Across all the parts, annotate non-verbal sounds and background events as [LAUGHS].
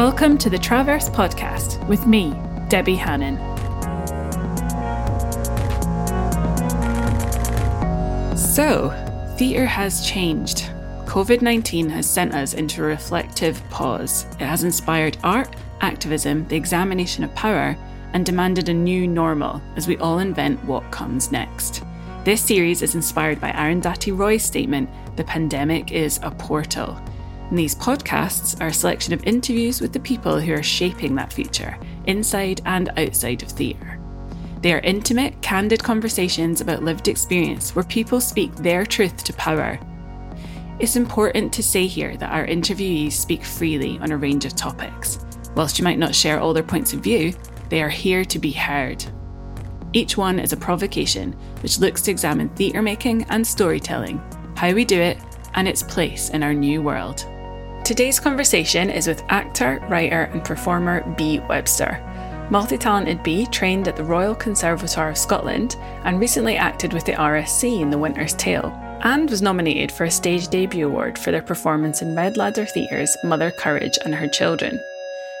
Welcome to the Traverse Podcast with me, Debbie Hannon. So, theatre has changed. COVID 19 has sent us into a reflective pause. It has inspired art, activism, the examination of power, and demanded a new normal as we all invent what comes next. This series is inspired by Arundhati Roy's statement the pandemic is a portal. And these podcasts are a selection of interviews with the people who are shaping that future, inside and outside of theatre. They are intimate, candid conversations about lived experience where people speak their truth to power. It's important to say here that our interviewees speak freely on a range of topics. Whilst you might not share all their points of view, they are here to be heard. Each one is a provocation which looks to examine theatre making and storytelling, how we do it, and its place in our new world. Today's conversation is with actor, writer, and performer Bea Webster. Multi talented Bea trained at the Royal Conservatoire of Scotland and recently acted with the RSC in The Winter's Tale, and was nominated for a Stage Debut Award for their performance in Red Ladder Theatre's Mother Courage and Her Children.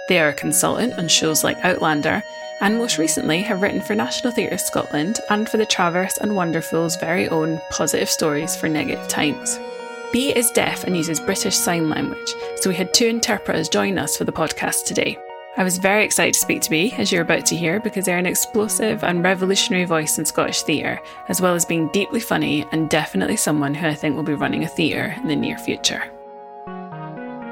They are a consultant on shows like Outlander, and most recently have written for National Theatre Scotland and for the Traverse and Wonder Fools' very own Positive Stories for Negative Times. Bea is deaf and uses British Sign Language, so we had two interpreters join us for the podcast today. I was very excited to speak to Bea, as you're about to hear, because they're an explosive and revolutionary voice in Scottish theatre, as well as being deeply funny and definitely someone who I think will be running a theatre in the near future.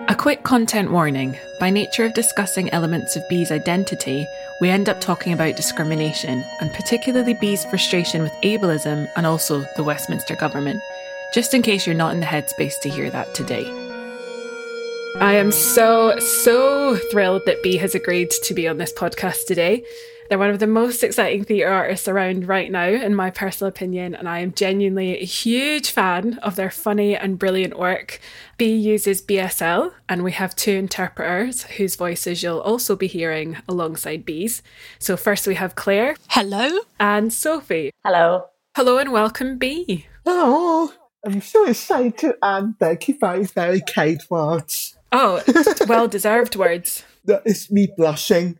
A quick content warning. By nature of discussing elements of Bea's identity, we end up talking about discrimination, and particularly Bea's frustration with ableism and also the Westminster government just in case you're not in the headspace to hear that today. I am so, so thrilled that Bea has agreed to be on this podcast today. They're one of the most exciting theatre artists around right now, in my personal opinion, and I am genuinely a huge fan of their funny and brilliant work. Bea uses BSL, and we have two interpreters whose voices you'll also be hearing alongside Bea's. So, first we have Claire. Hello. And Sophie. Hello. Hello and welcome, Bea. Oh, I'm so excited and thank you very, very kind words. Oh, well deserved words. That is me blushing.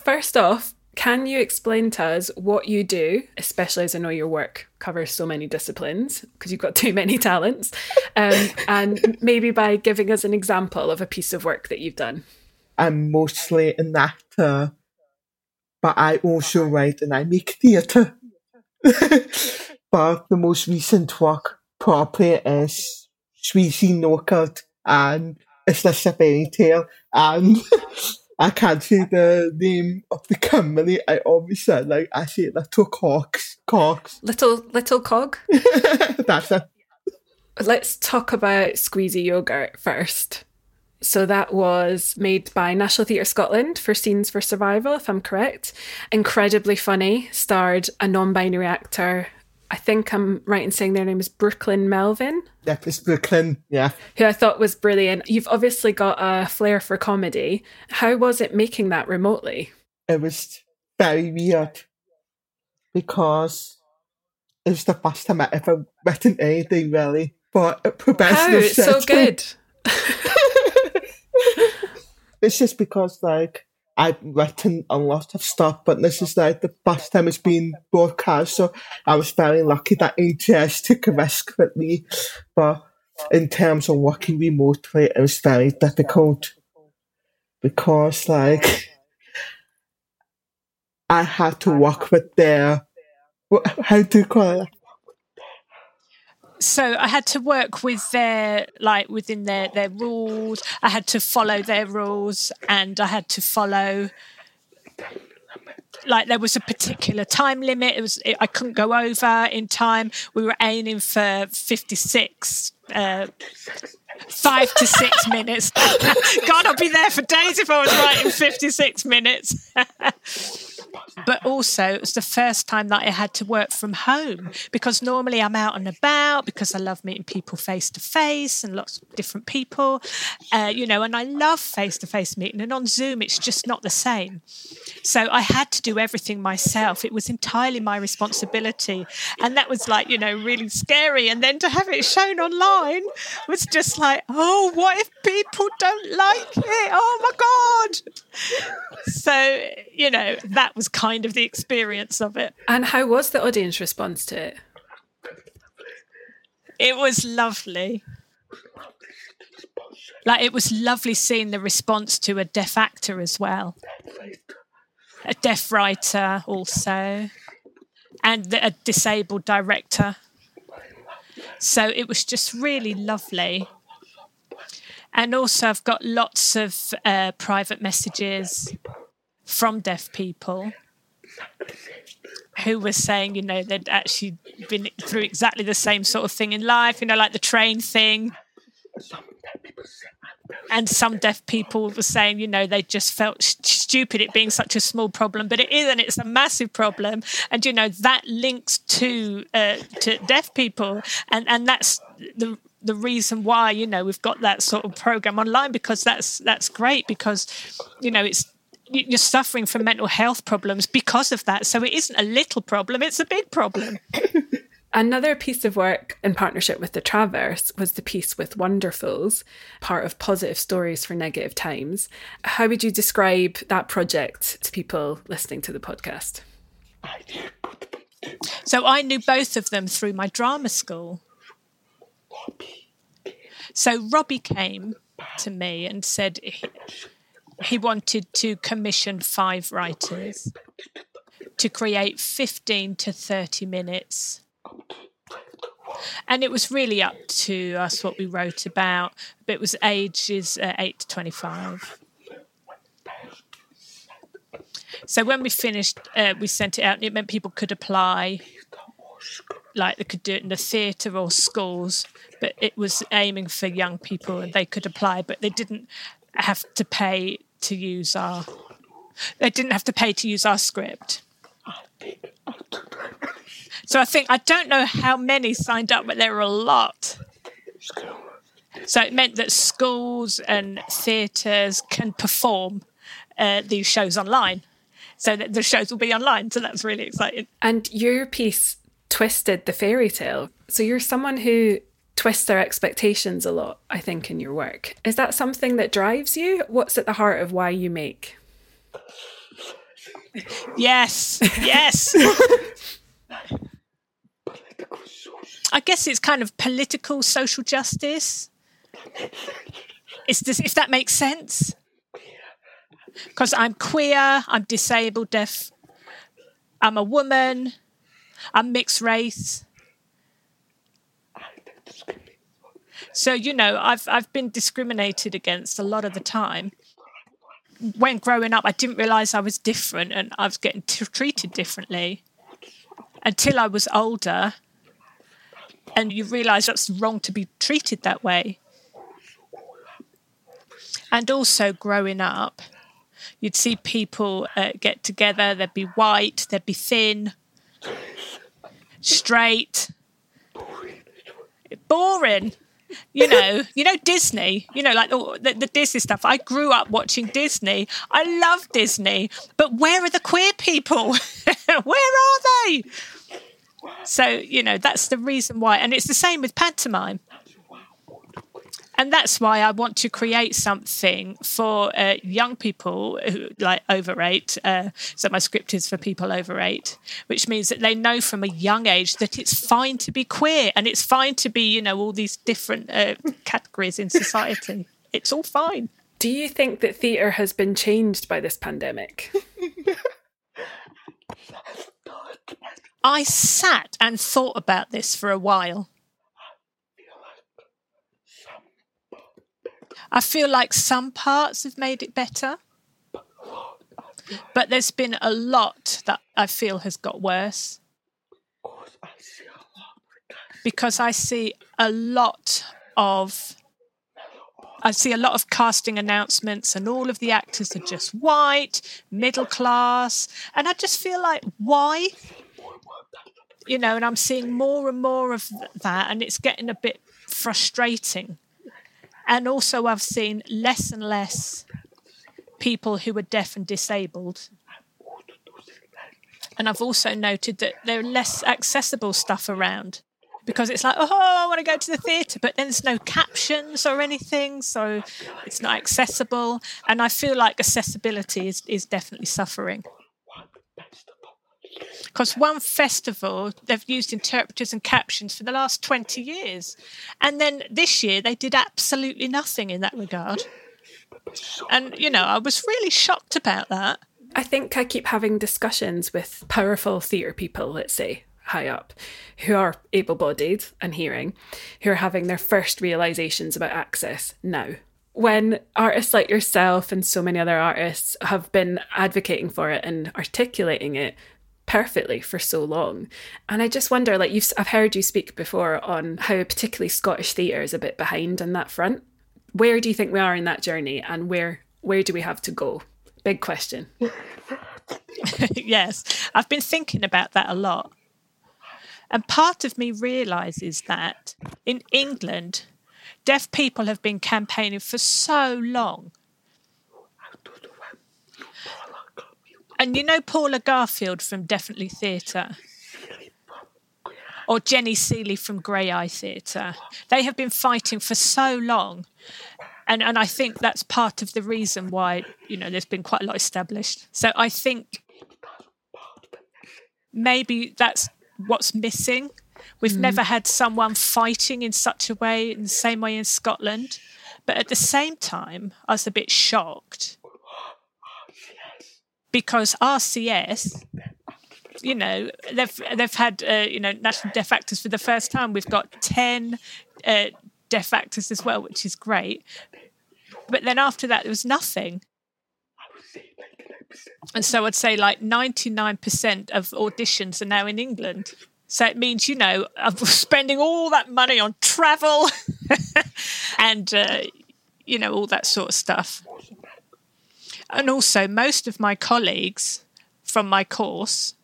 First off, can you explain to us what you do, especially as I know your work covers so many disciplines because you've got too many talents, um, and maybe by giving us an example of a piece of work that you've done? I'm mostly an actor, but I also write and I make theatre. [LAUGHS] but the most recent work probably is Squeezy Yogurt and It's This a Fairy Tale and [LAUGHS] I can't say the name of the company. I always said like I say little cocks. Cocks. Little little cog? [LAUGHS] That's it. Let's talk about Squeezy Yogurt first. So that was made by National Theatre Scotland for Scenes for Survival, if I'm correct. Incredibly funny, starred a non binary actor. I think I'm right in saying their name is Brooklyn Melvin. Yep, it's Brooklyn, yeah. Who I thought was brilliant. You've obviously got a flair for comedy. How was it making that remotely? It was very weird because it was the first time I ever written anything really. But professional How? It's so good. [LAUGHS] it's just because like I've written a lot of stuff, but this is like the first time it's been broadcast, so I was very lucky that AGS took a risk with me. But in terms of working remotely, it was very difficult because like I had to work with their how do you call it? So I had to work with their like within their their rules. I had to follow their rules, and I had to follow. Like there was a particular time limit. It was it, I couldn't go over in time. We were aiming for fifty six. Uh, five to six [LAUGHS] minutes. [LAUGHS] God, I'd be there for days if I was writing 56 minutes. [LAUGHS] but also it was the first time that I had to work from home because normally I'm out and about because I love meeting people face to face and lots of different people, uh, you know, and I love face to face meeting. And on Zoom, it's just not the same. So I had to do everything myself. It was entirely my responsibility. And that was like, you know, really scary. And then to have it shown online was just like, oh, what if people don't like it? Oh my God. So, you know, that was kind of the experience of it. And how was the audience response to it? It was lovely. Like it was lovely seeing the response to a deaf actor as well, a deaf writer also, and a disabled director. So it was just really lovely. And also, I've got lots of uh, private messages from deaf people who were saying, you know, they'd actually been through exactly the same sort of thing in life, you know, like the train thing. And some deaf people were saying, you know, they just felt stupid it being such a small problem, but it is, and It's a massive problem, and you know that links to uh, to deaf people, and and that's the the reason why you know we've got that sort of program online because that's that's great because you know it's you're suffering from mental health problems because of that. So it isn't a little problem, it's a big problem. [LAUGHS] Another piece of work in partnership with the Traverse was the piece with Wonder Fools, part of Positive Stories for Negative Times. How would you describe that project to people listening to the podcast? So I knew both of them through my drama school. So Robbie came to me and said he, wanted to commission five writers to create 15 to 30 minutes. And it was really up to us what we wrote about, but it was ages uh, 8 to 25. So when we finished, uh, we sent it out, and it meant people could apply, like they could do it in the theatre or schools, but it was aiming for young people and they could apply, but they didn't have to pay to use our. They didn't have to pay to use our script. So I think I don't know how many signed up, but there were a lot. So it meant that schools and theatres can perform uh, these shows online. So that the shows will be online. So that's really exciting. And your piece twisted the fairy tale. So you're someone who twist their expectations a lot, I think, in your work. Is that something that drives you? What's at the heart of why you make? Yes, yes. I guess it's kind of political social justice. Is this, if that makes sense? Because I'm queer, I'm disabled, deaf, I'm a woman, I'm mixed race. So you know, I've I've been discriminated against a lot of the time. When growing up, I didn't realise I was different and I was getting t- treated differently until I was older. And you realise that's wrong to be treated that way. And also growing up, you'd see people uh, get together. They'd be white, they'd be thin, straight, boring you know, you know Disney, you know, like the, the, Disney stuff. I grew up watching Disney. I love Disney, but where are the queer people? [LAUGHS] where are they? So you know, that's the reason why, and it's the same with pantomime and that's why I want to create something for uh, young people who like over eight. Uh, so my script is for people over eight, which means that they know from a young age that it's fine to be queer and it's fine to be, you know, all these different uh, categories in society. It's all fine. Do you think that theatre has been changed by this pandemic? [LAUGHS] I sat and thought about this for a while. I feel like some parts have made it better, but there's been a lot that I feel has got worse. Because I see a lot of I see a lot of casting announcements, and all of the actors are just white, middle class. And I just feel like, why? You know, and I'm seeing more and more of that, and it's getting a bit frustrating. And also, I've seen less and less people who are deaf and disabled. And I've also noted that there are less accessible stuff around because it's like, oh, I want to go to the theatre, but then there's no captions or anything, so it's not accessible. And I feel like accessibility is, is definitely suffering. Because one festival, they've used interpreters and captions for the last 20 years. And then this year, they did absolutely nothing in that regard. And, you know, I was really shocked about that. I think I keep having discussions with powerful theatre people, let's say, high up, who are able bodied and hearing, who are having their first realizations about access now. When artists like yourself and so many other artists have been advocating for it and articulating it perfectly for so long. And I just wonder, like you've, I've heard you speak before on how particularly Scottish theatre is a bit behind on that front. Where do you think we are in that journey, and where where do we have to go? Big question. [LAUGHS] yes, I've been thinking about that a lot. And part of me realizes that in England, deaf people have been campaigning for so long. And you know Paula Garfield from Deafinitely Theatre? Or Jenny Sealey from Graeae Theatre. They have been fighting for so long. And, and I think that's part of the reason why, you know, there's been quite a lot established. So I think maybe that's what's missing. We've mm. never had someone fighting in such a way, in the same way in Scotland. But at the same time, I was a bit shocked because RCS, you know, they've they've had uh, you know national deaf actors for the first time. We've got ten uh, deaf actors as well, which is great. But then after that, there was nothing. And so I'd say like 99% of auditions are now in England. So it means, you know, I'm [LAUGHS] spending all that money on travel [LAUGHS] and, uh, you know, all that sort of stuff. And also, most of my colleagues from my course,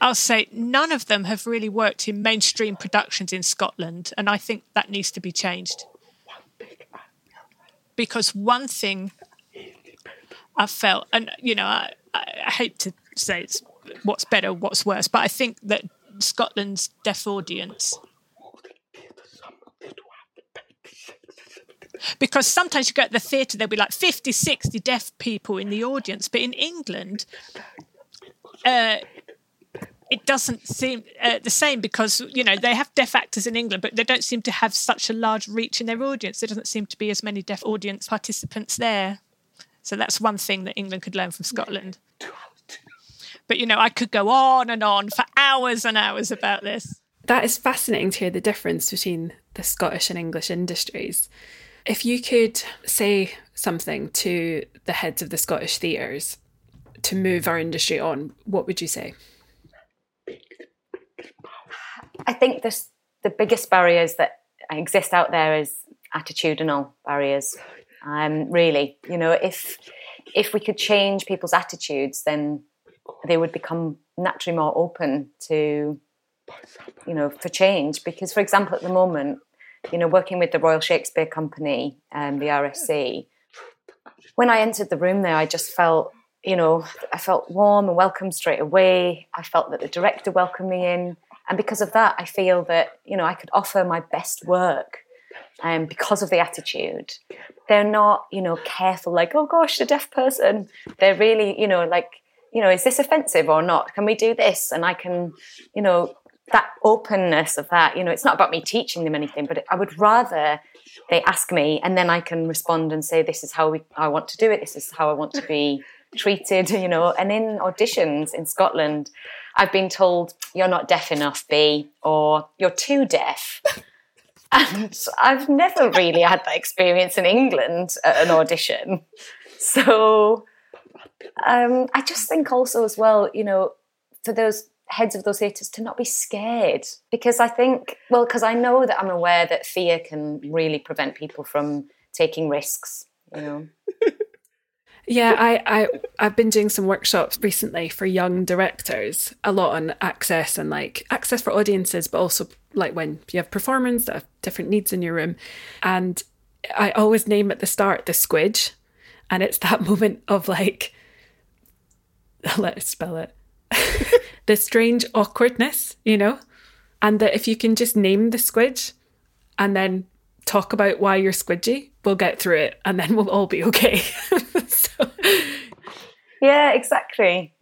I'll say none of them have really worked in mainstream productions in Scotland. And I think that needs to be changed because one thing I felt, and you know, I, I hate to say it's what's better, what's worse, but I think that Scotland's deaf audience. Because sometimes you go at the theatre, there'll be like 50, 60 deaf people in the audience. But in England, uh, it doesn't seem uh, the same because you know they have deaf actors in England, but they don't seem to have such a large reach in their audience. There doesn't seem to be as many deaf audience participants there. So that's one thing that England could learn from Scotland. But you know, I could go on and on for hours and hours about this. That is fascinating to hear the difference between the Scottish and English industries. If you could say something to the heads of the Scottish theatres to move our industry on, what would you say? I think this, the biggest barriers that exist out there is attitudinal barriers. Um, really, you know, if if we could change people's attitudes, then they would become naturally more open to, you know, for change. Because, for example, at the moment, you know, working with the Royal Shakespeare Company and the RSC, when I entered the room there, I just felt, you know, I felt warm and welcome straight away. I felt that the director welcomed me in. And because of that, I feel that, you know, I could offer my best work um, because of the attitude. They're not, you know, careful, like, oh gosh, a deaf person. They're really, you know, like, you know, is this offensive or not? Can we do this? And I can, you know, that openness of that, you know, it's not about me teaching them anything, but I would rather they ask me and then I can respond and say, this is how we, I want to do it. This is how I want to be treated, you know. And in auditions in Scotland, I've been told you're not deaf enough, Bea, or you're too deaf. [LAUGHS] And I've never really had that experience in England at an audition. So um, I just think also as well, you know, for those heads of those theatres to not be scared because I think, well, because I know that I'm aware that fear can really prevent people from taking risks, you know. [LAUGHS] Yeah, I, I I've been doing some workshops recently for young directors, a lot on access and like access for audiences, but also like when you have performers that have different needs in your room. And I always name at the start the squidge. And it's that [LAUGHS] moment of like [LAUGHS] let's spell it. The strange awkwardness, you know? And that if you can just name the squidge and then talk about why you're squidgy, we'll get through it and then we'll all be okay. [LAUGHS] so. Yeah, exactly.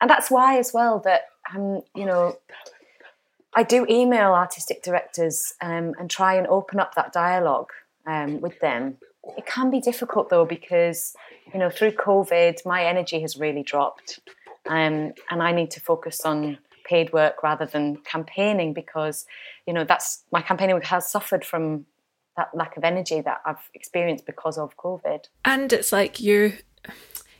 And that's why, as well, that, um, you know, I do email artistic directors um, and try and open up that dialogue um, with them. It can be difficult though because you know through COVID, my energy has really dropped, um, and I need to focus on paid work rather than campaigning because you know that's my campaigning has suffered from that lack of energy that I've experienced because of COVID. And it's like your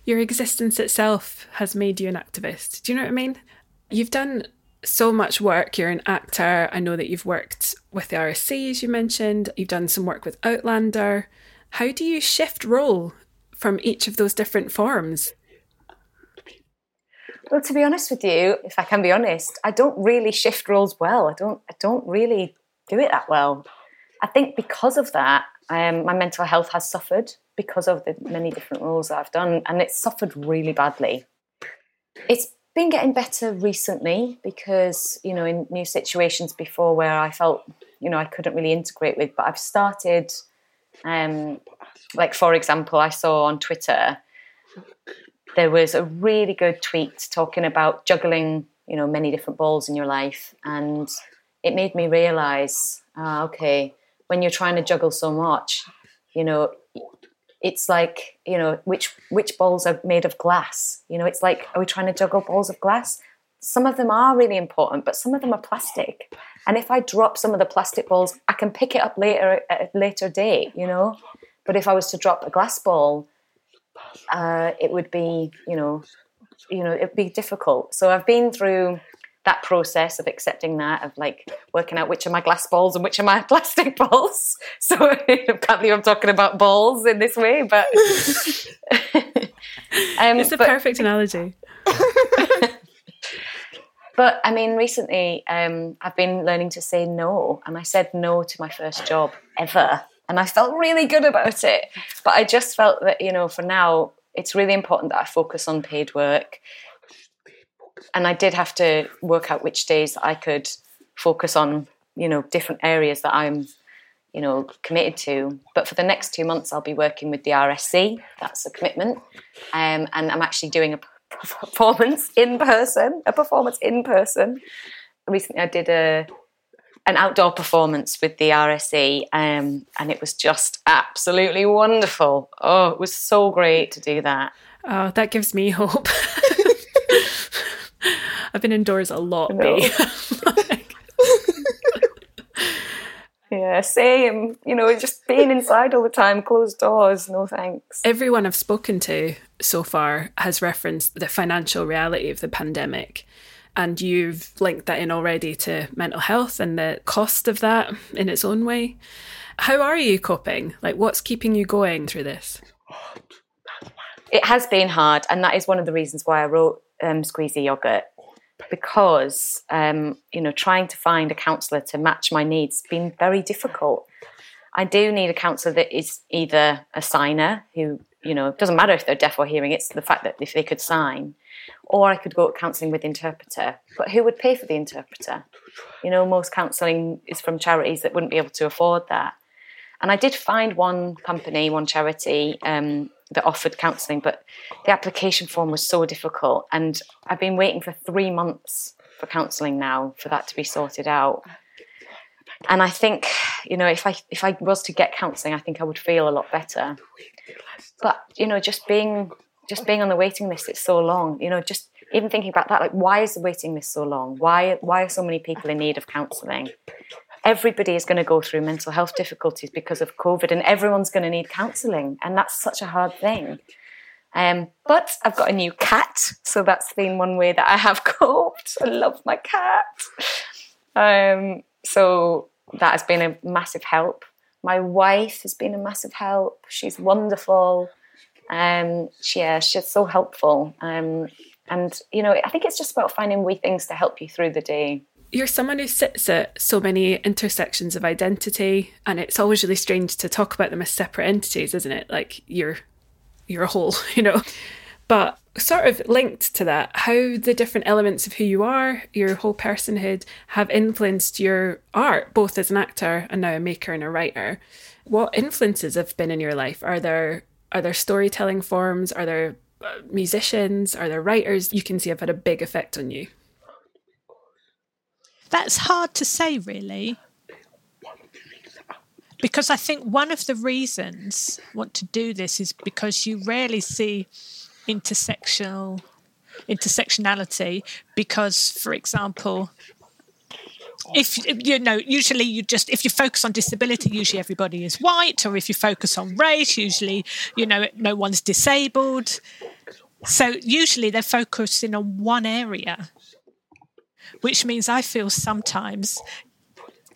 your existence itself has made you an activist. Do you know what I mean? You've done so much work. You're an actor. I know that you've worked with the RSC, as you mentioned. You've done some work with Outlander. How do you shift role from each of those different forms? Well, to be honest with you, if I can be honest, I don't really shift roles well. I don't. I don't really do it that well. I think because of that, um, my mental health has suffered because of the many different roles I've done, and it's suffered really badly. It's been getting better recently because you know in new situations before where I felt you know I couldn't really integrate with, but I've started. Um, like for example, I saw on Twitter there was a really good tweet talking about juggling, you know, many different balls in your life, and it made me realize, ah, okay, when you're trying to juggle so much, you know, it's like, you know, which which balls are made of glass? You know, it's like, are we trying to juggle balls of glass? Some of them are really important, but some of them are plastic. And if I drop some of the plastic balls, I can pick it up later at a later date, you know. But if I was to drop a glass ball, uh, it would be, you know, you know, it'd be difficult. So I've been through that process of accepting that, of like working out which are my glass balls and which are my [LAUGHS] plastic balls. So [LAUGHS] I can't believe I'm talking about balls in this way, but [LAUGHS] um, it's a but, perfect analogy. but I mean, recently um, I've been learning to say no, and I said no to my first job ever and I felt really good about it. But I just felt that, you know, for now, it's really important that I focus on paid work. And I did have to work out which days I could focus on, you know, different areas that I'm, you know, committed to. But for the next two months, I'll be working with the RSC. That's a commitment. Um, and I'm actually doing a [LAUGHS] performance in person, a performance in person. Recently, I did a an outdoor performance with the RSC, um, and it was just absolutely wonderful. Oh, it was so great to do that. Oh, that gives me hope. [LAUGHS] I've been indoors a lot, [LAUGHS] yeah, same. You know, just being inside all the time, closed doors, no thanks. Everyone I've spoken to so far has referenced the financial reality of the pandemic and you've linked that in already to mental health and the cost of that in its own way. How are you coping? Like, what's keeping you going through this? It has been hard, and that is one of the reasons why I wrote um, Squeezy Yogurt because um, you know trying to find a counsellor to match my needs has been very difficult. I do need a counsellor that is either a signer who you know it doesn't matter if they're deaf or hearing; it's the fact that if they could sign, or I could go to counselling with interpreter. But who would pay for the interpreter? You know, most counselling is from charities that wouldn't be able to afford that. And I did find one company, one charity um, that offered counselling, but the application form was so difficult. And I've been waiting for three months for counselling now for that to be sorted out. And I think, you know, if I if I was to get counselling, I think I would feel a lot better. But you know, just being just being on the waiting list it's so long you know just even thinking about that like why is the waiting list so long why why are so many people in need of counselling everybody is going to go through mental health difficulties because of covid and everyone's going to need counselling and that's such a hard thing Um, but I've got a new cat, so that's been one way that I have [LAUGHS] coped. I love my cat. Um, so that has been a massive help. My wife has been a massive help. She's wonderful. Um, she, yeah, she's so helpful. Um, and you know, I think it's just about finding wee things to help you through the day. You're someone who sits at so many intersections of identity, and it's always really strange to talk about them as separate entities, isn't it? Like you're you're a whole, [LAUGHS] you know. But sort of linked to that, how the different elements of who you are, your whole personhood, have influenced your art, both as an actor and now a maker and a writer. What influences have been in your life? Are there are there storytelling forms? Are there uh, musicians? Are there writers you can see have had a big effect on you? That's hard to say, really. Because I think one of the reasons I want to do this is because you rarely see intersectional intersectionality because for example if you know usually you just if you focus on disability usually everybody is white or if you focus on race usually you know no one's disabled. So usually they're focusing on one area which means i feel sometimes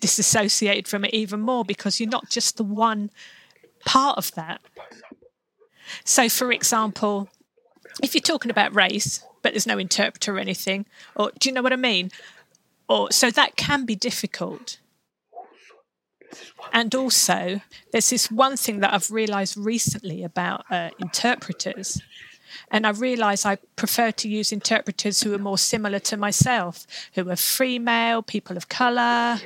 disassociated from it even more because you're not just the one part of that. So for example if you're talking about race but there's no interpreter or anything or do you know what i mean? Or so that can be difficult. And also there's this one thing that i've realized recently about uh, interpreters. And i realize i prefer to use interpreters who are more similar to myself who are female people of color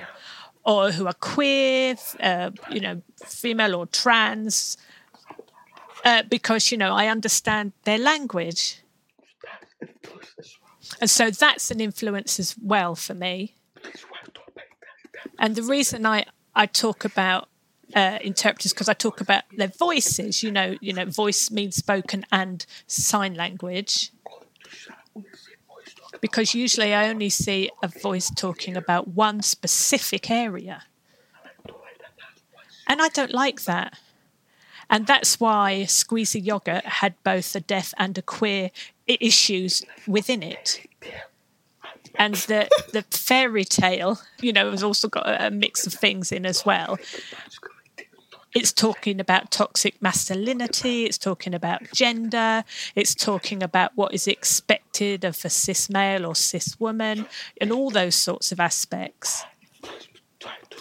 or who are queer uh, you know female or trans uh, because you know I understand their language, and so that's an influence as well for me. And the reason I I talk about uh, interpreters because I talk about their voices. You know, you know, voice means spoken and sign language. Because usually I only see a voice talking about one specific area. And I don't like that. And that's why Squeezy Yogurt had both a deaf and a queer issues within it. And the, the fairy tale, you know, has also got a, a mix of things in as well. It's talking about toxic masculinity, it's talking about gender, it's talking about what is expected of a cis male or cis woman, and all those sorts of aspects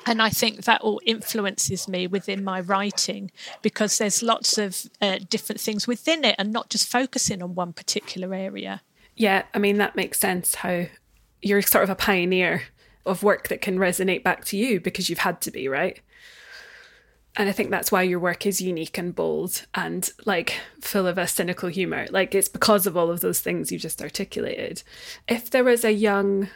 and I think that all influences me within my writing because there's lots of uh, different things within it and not just focusing on one particular area. Yeah, I mean, that makes sense how you're sort of a pioneer of work that can resonate back to you because you've had to be, right? And I think that's why your work is unique and bold and like full of a cynical humor. Like it's because of all of those things you just articulated. If there was a young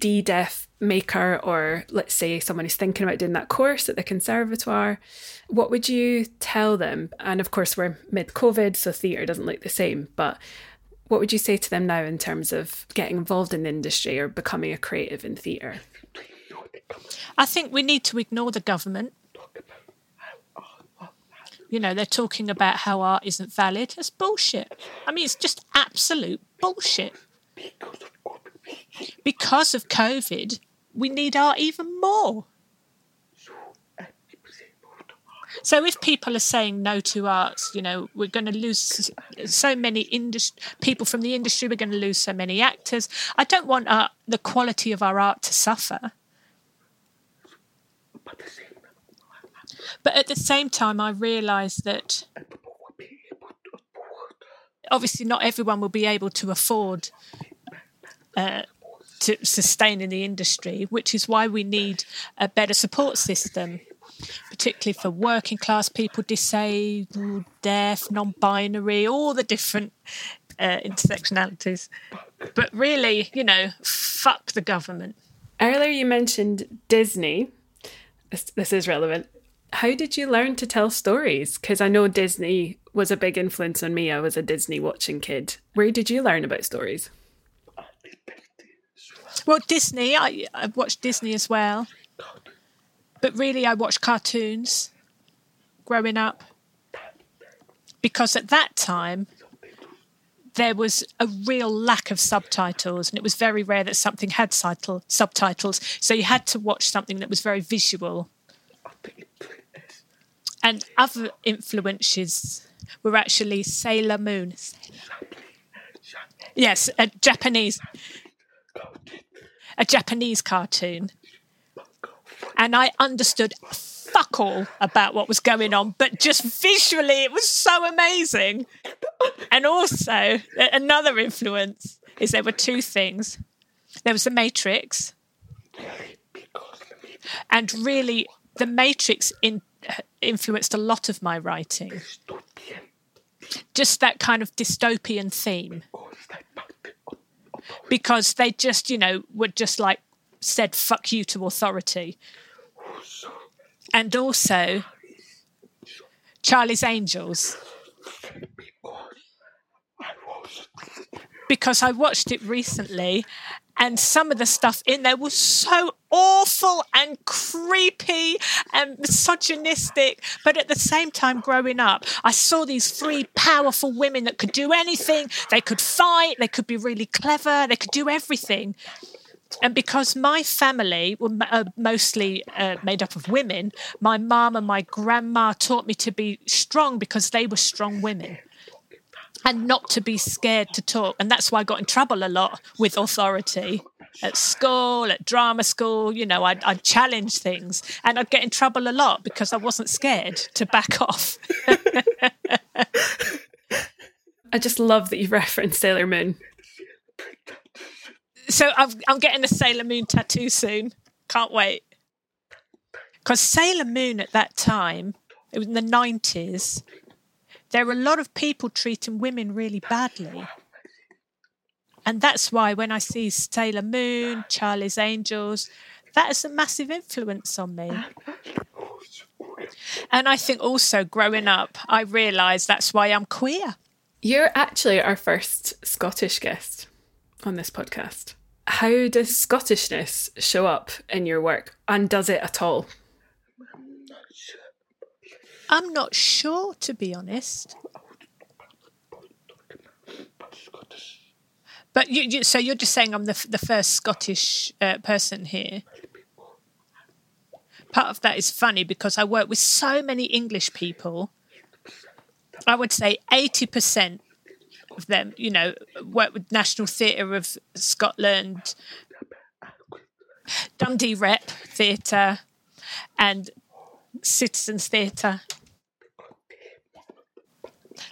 D-deaf maker or let's say someone who's thinking about doing that course at the conservatoire, what would you tell them? And of course we're mid-COVID, so theatre doesn't look the same, but what would you say to them now in terms of getting involved in the industry or becoming a creative in theatre? I think we need to ignore the government. You know, they're talking about how art isn't valid. That's bullshit. I mean, it's just absolute bullshit. Because of COVID, we need art even more. So if people are saying no to arts, you know, we're going to lose so many indus- people from the industry. We're going to lose so many actors. I don't want uh, the quality of our art to suffer. But at the same time, I realise that obviously not everyone will be able to afford uh, to sustain in the industry, which is why we need a better support system, particularly for working class people, disabled, deaf, non binary, all the different uh, intersectionalities. But really, you know, fuck the government. Earlier, you mentioned Disney. This, this is relevant. How did you learn to tell stories? Because I know Disney was a big influence on me. I was a Disney watching kid. Where did you learn about stories? Well, Disney, I, I watched Disney as well. But really, I watched cartoons growing up because at that time, there was a real lack of subtitles, and it was very rare that something had subtitle, subtitles. So you had to watch something that was very visual. And other influences were actually Sailor Moon. Yes, a Japanese, a Japanese cartoon, and I understood fuck all about what was going on, but just visually it was so amazing. And also, another influence is there were two things. There was the Matrix, and really, the Matrix in, uh, influenced a lot of my writing. Just that kind of dystopian theme. Because they just, you know, were just like said fuck you to authority and also Charlie's Angels. Because I watched it recently and some of the stuff in there was so awful and creepy and misogynistic. But at the same time, growing up, I saw these three powerful women that could do anything. They could fight, they could be really clever, they could do everything and because my family were uh, mostly uh, made up of women, my mum and my grandma taught me to be strong because they were strong women and not to be scared to talk. And that's why I got in trouble a lot with authority at school, at drama school. You know, I'd, I'd challenge things and I'd get in trouble a lot because I wasn't scared to back [LAUGHS] off. I just love that you've referenced Sailor Moon so I'm, I'm getting a Sailor Moon tattoo soon. Can't wait. Because Sailor Moon at that time, it was in the 90s, there are a lot of people treating women really badly. And that's why when I see Sailor Moon, Charlie's Angels, that is a massive influence on me. And I think also growing up, I realised that's why I'm queer. You're actually our first Scottish guest on this podcast. How does Scottishness show up in your work, and does it at all? I'm not sure, to be honest. But you, you, so you're just saying I'm the the first Scottish uh, person here. Part of that is funny because I work with so many English people. I would say eighty percent of them, you know, worked with National Theatre of Scotland, Dundee Rep Theatre, and Citizens Theatre.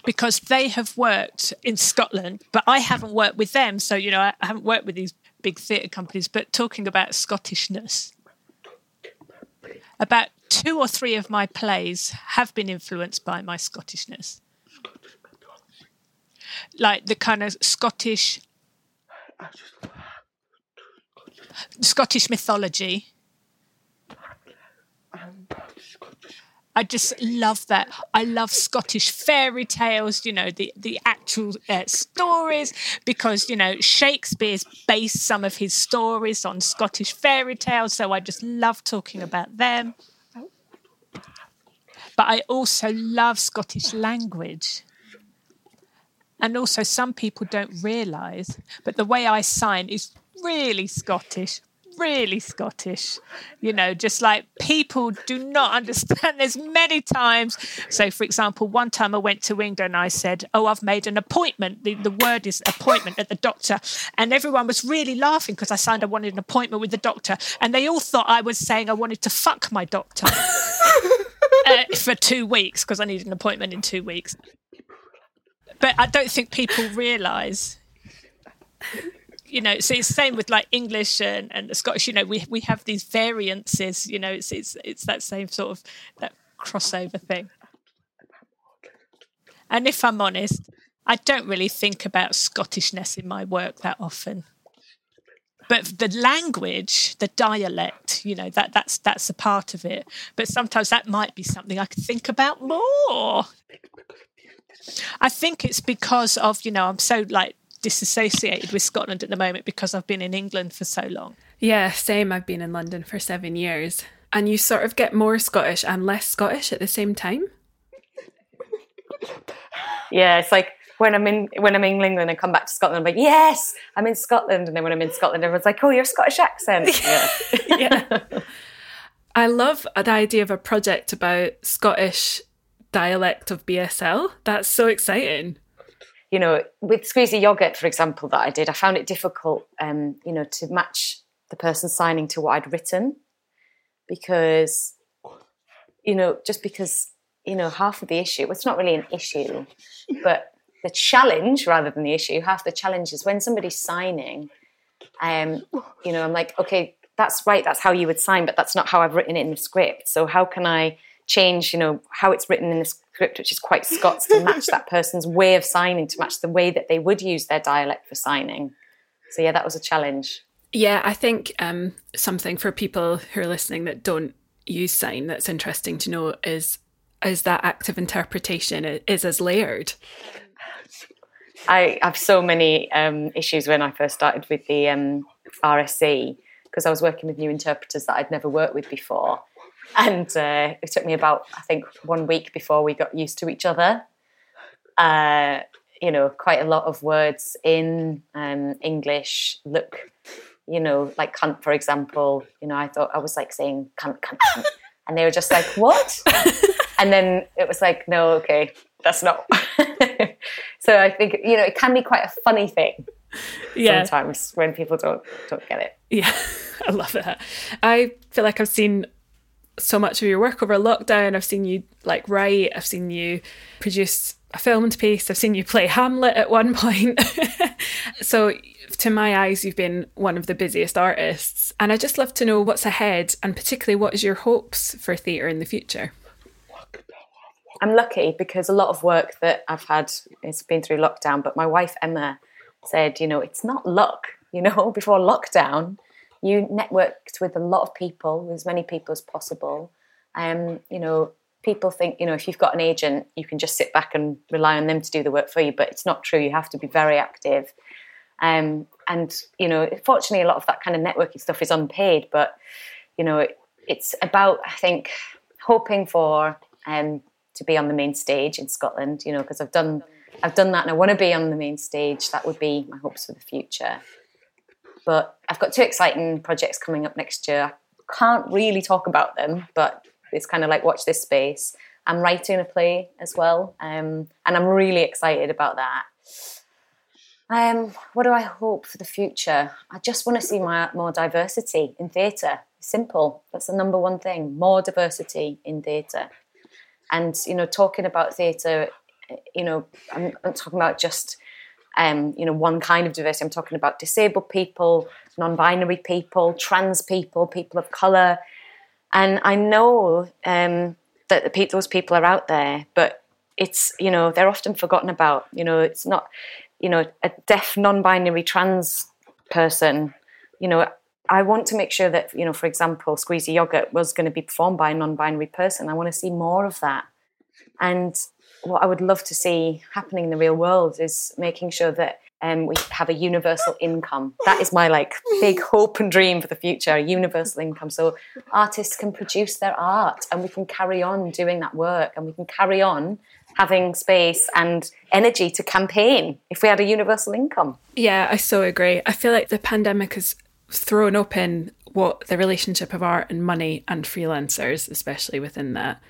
Because they have worked in Scotland, but I haven't worked with them. So, you know, I haven't worked with these big theatre companies, but talking about Scottishness, about two or three of my plays have been influenced by my Scottishness like the kind of Scottish Scottish mythology. I just love that. I love Scottish fairy tales, you know, the, the actual uh, stories, because, you know, Shakespeare's based some of his stories on Scottish fairy tales. So I just love talking about them. But I also love Scottish language. And also, some people don't realise, but the way I sign is really Scottish, really Scottish. You know, just like people do not [LAUGHS] understand. There's many times. So, for example, one time I went to England and I said, Oh, I've made an appointment. The, the word is appointment at the doctor. And everyone was really laughing because I signed I wanted an appointment with the doctor. And they all thought I was saying I wanted to fuck my doctor. [LAUGHS] uh, for two weeks because I needed an appointment in two weeks but I don't think people realise. You know, so it's the same with like English and, and the Scottish. You know, we we have these variances. You know, it's it's it's that same sort of that crossover thing. And if I'm honest, I don't really think about Scottishness in my work that often. But the language, the dialect, you know, that that's that's a part of it. But sometimes that might be something I could think about more. I think it's because of, you know, I'm so like disassociated with Scotland at the moment because I've been in England for so long. Yeah, same. I've been in London for seven years. And you sort of get more Scottish and less Scottish at the same time? Yeah, it's like when I'm in when I'm in England and come back to Scotland, I'm like, yes, I'm in Scotland. And then when I'm in Scotland, everyone's like, oh, you're Scottish accent. [LAUGHS] Yeah. yeah. I love the idea of a project about Scottish dialect of BSL. That's so exciting. You know, with squeezy yogurt, for example, that I did, I found it difficult, um, you know, to match the person signing to what I'd written because, you know, just because, you know, half of the issue, well, it's not really an issue, but the challenge rather than the issue, half the challenge is when somebody's signing, um, you know, I'm like, okay, that's right, that's how you would sign, but that's not how I've written it in the script. So how can I change, you know, how it's written in the script, which is quite Scots, to match that person's way of signing, to match the way that they would use their dialect for signing. So yeah, that was a challenge. Yeah, I think um, something for people who are listening that don't use sign that's interesting to know is is that active interpretation is as layered. I have so many um, issues when I first started with the um, RSC because I was working with new interpreters that I'd never worked with before. And uh, it took me about, I think, one week before we got used to each other. Uh, you know, quite a lot of words in um, English look, you know, like cunt, for example. You know, I thought I was like saying cunt, cunt, cunt. And they were just like, what? [LAUGHS] and then it was like, no, okay, that's not. [LAUGHS] so I think, you know, it can be quite a funny thing yeah. sometimes when people don't don't get it. Yeah, [LAUGHS] I love it. I feel like I've seen so much of your work over lockdown. I've seen you like write. I've seen you produce a filmed piece. I've seen you play Hamlet at one [LAUGHS] point. so, to my eyes, you've been one of the busiest artists, and I'd just love to know what's ahead, and particularly what is your hopes for theatre in the future. I'm lucky because a lot of work that I've had has been through lockdown, but my wife Emma said, you know, it's not luck. You know, [LAUGHS] before lockdown, you networked with a lot of people, as many people as possible. Um, you know, people think, you know, if you've got an agent, you can just sit back and rely on them to do the work for you, but it's not true. You have to be very active. Um, and, you know, fortunately, a lot of that kind of networking stuff is unpaid, but, you know, it, it's about, I think, hoping for um, to be on the main stage in Scotland, you know, because I've done I've done that and I want to be on the main stage. That would be my hopes for the future. But I've got two exciting projects coming up next year. I can't really talk about them, but it's kind of like watch this space. I'm writing a play as well, um, and I'm really excited about that. Um, what do I hope for the future? I just want to see my, more diversity in theatre. Simple. That's the number one thing. More diversity in theatre. And you know, talking about theatre you know, I'm, I'm talking about just, um, you know, one kind of diversity. I'm talking about disabled people, non-binary people, trans people, people of color, and I know um, that the, those people are out there, but it's you know they're often forgotten about. You know, it's not you know a deaf, non-binary trans person. You know, I want to make sure that you know, for example, Squeezy Yogurt was going to be performed by a non-binary person. I want to see more of that, and what I would love to see happening in the real world is making sure that um, we have a universal income. That is my like big [LAUGHS] hope and dream for the future: a universal income, so artists can produce their art and we can carry on doing that work, and we can carry on having space and energy to campaign if we had a universal income. Yeah, I so agree. I feel like the pandemic has thrown open what the relationship of art and money and freelancers, especially within that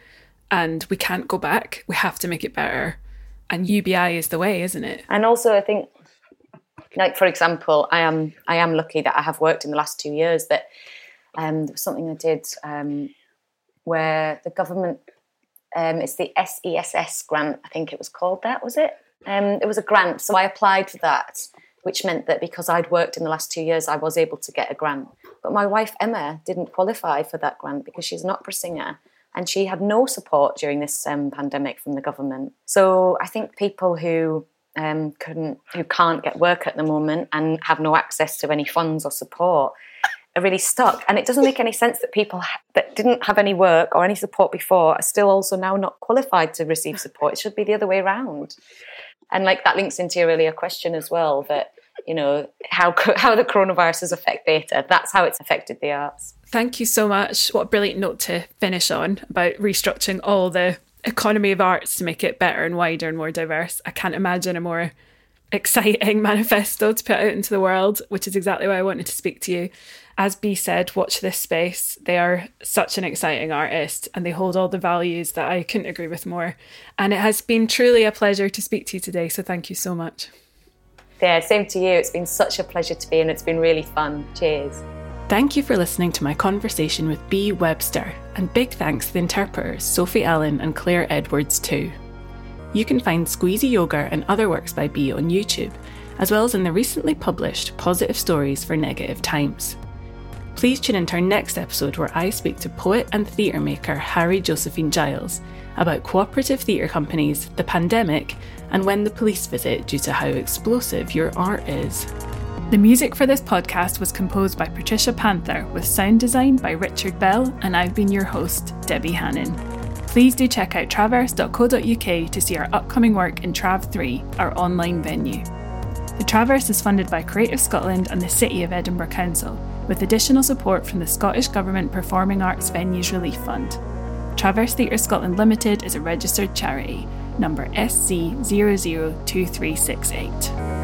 and we can't go back. We have to make it better. And UBI is the way, isn't it? And also, I think, like for example, I am I am lucky that I have worked in the last two years. That um, there was something I did um, where the government, um, it's the SESS grant, I think it was called that, was it? Um, it was a grant, so I applied for that, which meant that because I'd worked in the last two years, I was able to get a grant. But my wife Emma didn't qualify for that grant because she's an opera singer and she had no support during this um, pandemic from the government. So I think people who um, couldn't, who can't get work at the moment and have no access to any funds or support are really stuck. And it doesn't make any sense that people that didn't have any work or any support before are still also now not qualified to receive support. It should be the other way around. And like that links into your earlier question as well that you know how how the coronavirus has affected theatre. That's how it's affected the arts. Thank you so much. What a brilliant note to finish on about restructuring all the economy of arts to make it better and wider and more diverse. I can't imagine a more exciting [LAUGHS] manifesto to put out into the world, which is exactly why I wanted to speak to you. As Bea said, watch this space. They are such an exciting artist and they hold all the values that I couldn't agree with more. And it has been truly a pleasure to speak to you today. So thank you so much. Yeah, same to you. It's been such a pleasure to be and it's been really fun. Cheers. Thank you for listening to my conversation with Bea. Webster, and big thanks to the interpreters Sophie Allen and Claire Edwards too. You can find Squeezy Yogurt and other works by Bea on YouTube, as well as in the recently published Positive Stories for Negative Times. Please tune in to our next episode where I speak to poet and theatre maker Harry Josephine Giles about cooperative theatre companies, the pandemic, and when the police visit due to how explosive your art is. The music for this podcast was composed by Patricia Panther with sound design by Richard Bell, and I've been your host, Debbie Hannan. Please do check out traverse.co.uk to see our upcoming work in Trav 3, our online venue. The Traverse is funded by Creative Scotland and the City of Edinburgh Council, with additional support from the Scottish Government Performing Arts Venues Relief Fund. Traverse Theatre Scotland Limited is a registered charity, number SC002368.